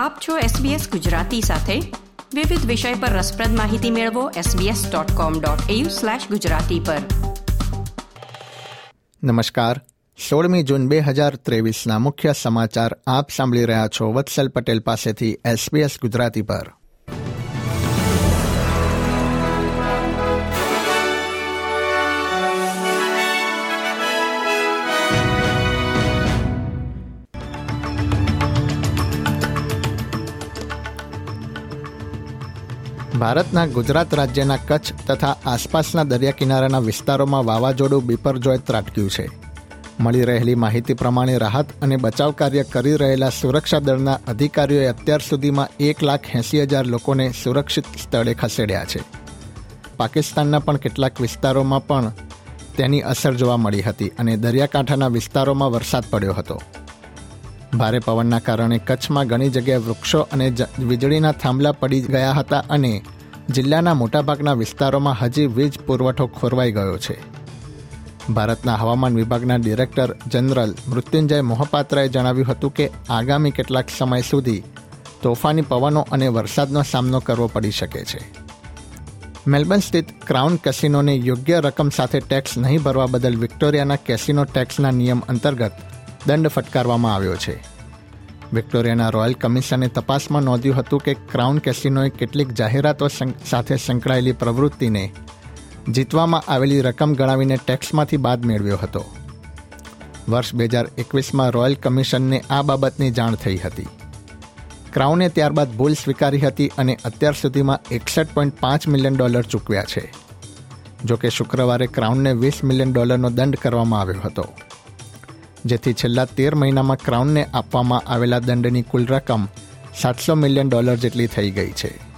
આપ છો SBS ગુજરાતી સાથે. વિવિધ વિષય પર રસપ્રદ માહિતી મેળવો sbs.com.au/gujarati પર. નમસ્કાર. સોળમી જૂન બે હજાર ત્રેવીસના મુખ્ય સમાચાર આપ સાંભળી રહ્યા છો વત્સલ પટેલ પાસેથી એસબીએસ ગુજરાતી પર. ભારતના ગુજરાત રાજ્યના કચ્છ તથા આસપાસના દરિયા કિનારાના વિસ્તારોમાં વાવાઝોડું બિપરજોય ત્રાટક્યું છે. મળી રહેલી માહિતી પ્રમાણે રાહત અને બચાવ કાર્ય કરી રહેલા સુરક્ષા દળના અધિકારીઓએ અત્યાર સુધીમાં એક લાખ એંસી હજાર લોકોને સુરક્ષિત સ્થળે ખસેડ્યા છે. પાકિસ્તાનના પણ કેટલાક વિસ્તારોમાં પણ તેની અસર જોવા મળી હતી અને દરિયાકાંઠાના વિસ્તારોમાં વરસાદ પડ્યો હતો. ભારે પવનના કારણે કચ્છમાં ઘણી જગ્યાએ વૃક્ષો અને વીજળીના થાંભલા પડી ગયા હતા અને જિલ્લાના મોટાભાગના વિસ્તારોમાં હજી વીજ પુરવઠો ખોરવાઈ ગયો છે. ભારતના હવામાન વિભાગના ડિરેક્ટર જનરલ મૃત્યુંજય મોહપાત્રાએ જણાવ્યું હતું કે આગામી કેટલાક સમય સુધી તોફાની પવનો અને વરસાદનો સામનો કરવો પડી શકે છે. મેલબર્ન સ્થિત ક્રાઉન કેસિનોને યોગ્ય રકમ સાથે ટેક્સ નહીં ભરવા બદલ વિક્ટોરિયાના કેસિનો ટેક્સના નિયમ અંતર્ગત દંડ ફટકારવામાં આવ્યો છે. વિક્ટોરિયાના રોયલ કમિશને તપાસમાં નોંધ્યું હતું કે ક્રાઉન કેસિનોએ કેટલીક જાહેરાતો સાથે સંકળાયેલી પ્રવૃત્તિને જીતવામાં આવેલી રકમ ગણાવીને ટેક્સમાંથી બાદ મેળવ્યો હતો. વર્ષ બે હજાર એકવીસમાં રોયલ કમિશનને આ બાબતની જાણ થઈ હતી. ક્રાઉને ત્યારબાદ ભૂલ સ્વીકારી હતી અને અત્યાર સુધીમાં એકસઠ પોઈન્ટ પાંચ મિલિયન ડોલર ચૂકવ્યા છે. જોકે શુક્રવારે ક્રાઉનને વીસ મિલિયન ડોલરનો દંડ કરવામાં આવ્યો હતો. જેથી છેલ્લા તેર મહિનામાં ક્રાઉનને આપવામાં આવેલા દંડની કુલ રકમ સાતસો મિલિયન ડોલર જેટલી થઈ ગઈ છે.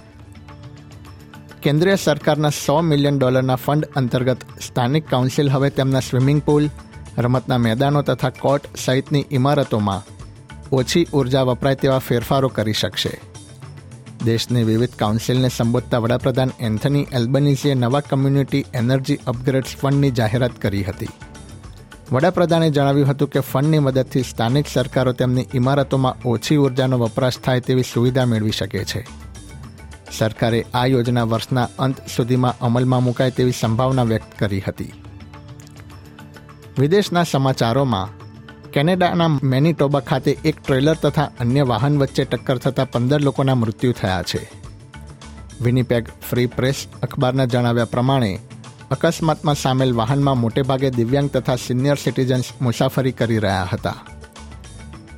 કેન્દ્રીય સરકારના સો મિલિયન ડોલરના ફંડ અંતર્ગત સ્થાનિક કાઉન્સિલ હવે તેમના સ્વિમિંગ પુલ, રમતના મેદાનો તથા કોર્ટ સહિતની ઇમારતોમાં ઓછી ઊર્જા વપરાય તેવા ફેરફારો કરી શકશે. દેશની વિવિધ કાઉન્સિલને સંબોધતા વડાપ્રધાન એન્થની એલ્બનીઝીએ નવા કમ્યુનિટી એનર્જી અપગ્રેડ્સ ફંડની જાહેરાત કરી હતી. વડાપ્રધાને જણાવ્યું હતું કે ફંડની મદદથી સ્થાનિક સરકારો તેમની ઇમારતોમાં ઓછી ઉર્જાનો વપરાશ થાય તેવી સુવિધા મેળવી શકે છે. સરકારે આ યોજના વર્ષના અંત સુધીમાં અમલમાં મુકાય તેવી સંભાવના વ્યક્ત કરી હતી. વિદેશના સમાચારોમાં, કેનેડાના મેનિટોબા ખાતે એક ટ્રેલર તથા અન્ય વાહન વચ્ચે ટક્કર થતાં પંદર લોકોના મૃત્યુ થયા છે. વિનીપેગ ફ્રી પ્રેસ અખબારના જણાવ્યા પ્રમાણે અકસ્માતમાં સામેલ વાહનમાં મોટેભાગે દિવ્યાંગ તથા સિનિયર સિટીઝન્સ મુસાફરી કરી રહ્યા હતા.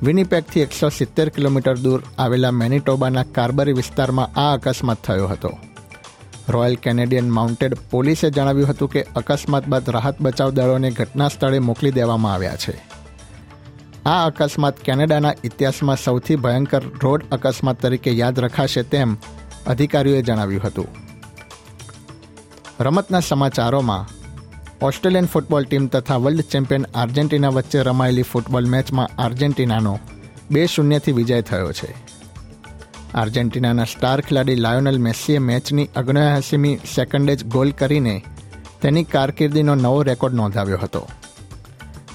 વિનીપેકથી એકસો સિત્તેર કિલોમીટર દૂર આવેલા મેનિટોબાના કાર્બરી વિસ્તારમાં આ અકસ્માત થયો હતો. રોયલ કેનેડિયન માઉન્ટેડ પોલીસે જણાવ્યું હતું કે અકસ્માત બાદ રાહત બચાવ દળોને ઘટના સ્થળે મોકલી દેવામાં આવ્યા છે. આ અકસ્માત કેનેડાના ઇતિહાસમાં સૌથી ભયંકર રોડ અકસ્માત તરીકે યાદ રખાશે તેમ અધિકારીઓએ જણાવ્યું હતું. રમતના સમાચારોમાં, ઓસ્ટ્રેલિયન ફૂટબોલ ટીમ તથા વર્લ્ડ ચેમ્પિયન આર્જેન્ટિના વચ્ચે રમાયેલી ફૂટબોલ મેચમાં આર્જેન્ટિનાનો બે શૂન્યથી વિજય થયો છે. આર્જેન્ટિનાના સ્ટાર ખેલાડી લાયોનલ મેસ્સીએ મેચની અગ્નયાસીમી સેકન્ડે જ ગોલ કરીને તેની કારકિર્દીનો નવો રેકોર્ડ નોંધાવ્યો હતો.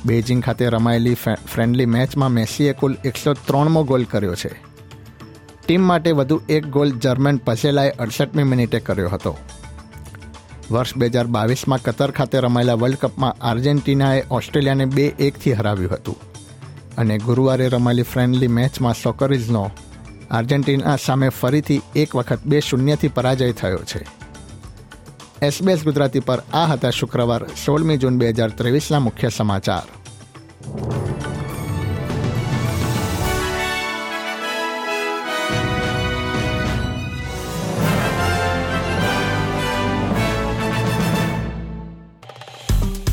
બેઇજિંગ ખાતે રમાયેલી ફ્રેન્ડલી મેચમાં મેસ્સીએ કુલ એકસો ત્રણમો ગોલ કર્યો છે. ટીમ માટે વધુ એક ગોલ જર્મન પસેલાએ અડસઠમી મિનિટે કર્યો હતો. વર્ષ બે હજાર બાવીસમાં કતર ખાતે રમાયેલા વર્લ્ડ કપમાં આર્જેન્ટિનાએ ઓસ્ટ્રેલિયાને બે એકથી હરાવ્યું હતું. અને ગુરુવારે રમાયેલી ફ્રેન્ડલી મેચમાં સોકરીઝનો આર્જેન્ટિના સામે ફરીથી એક વખત બે શૂન્યથી પરાજય થયો છે. એસબીએસ ગુજરાતી પર આ હતા શુક્રવાર, સોળમી જૂન બે હજાર ત્રેવીસના મુખ્ય સમાચાર.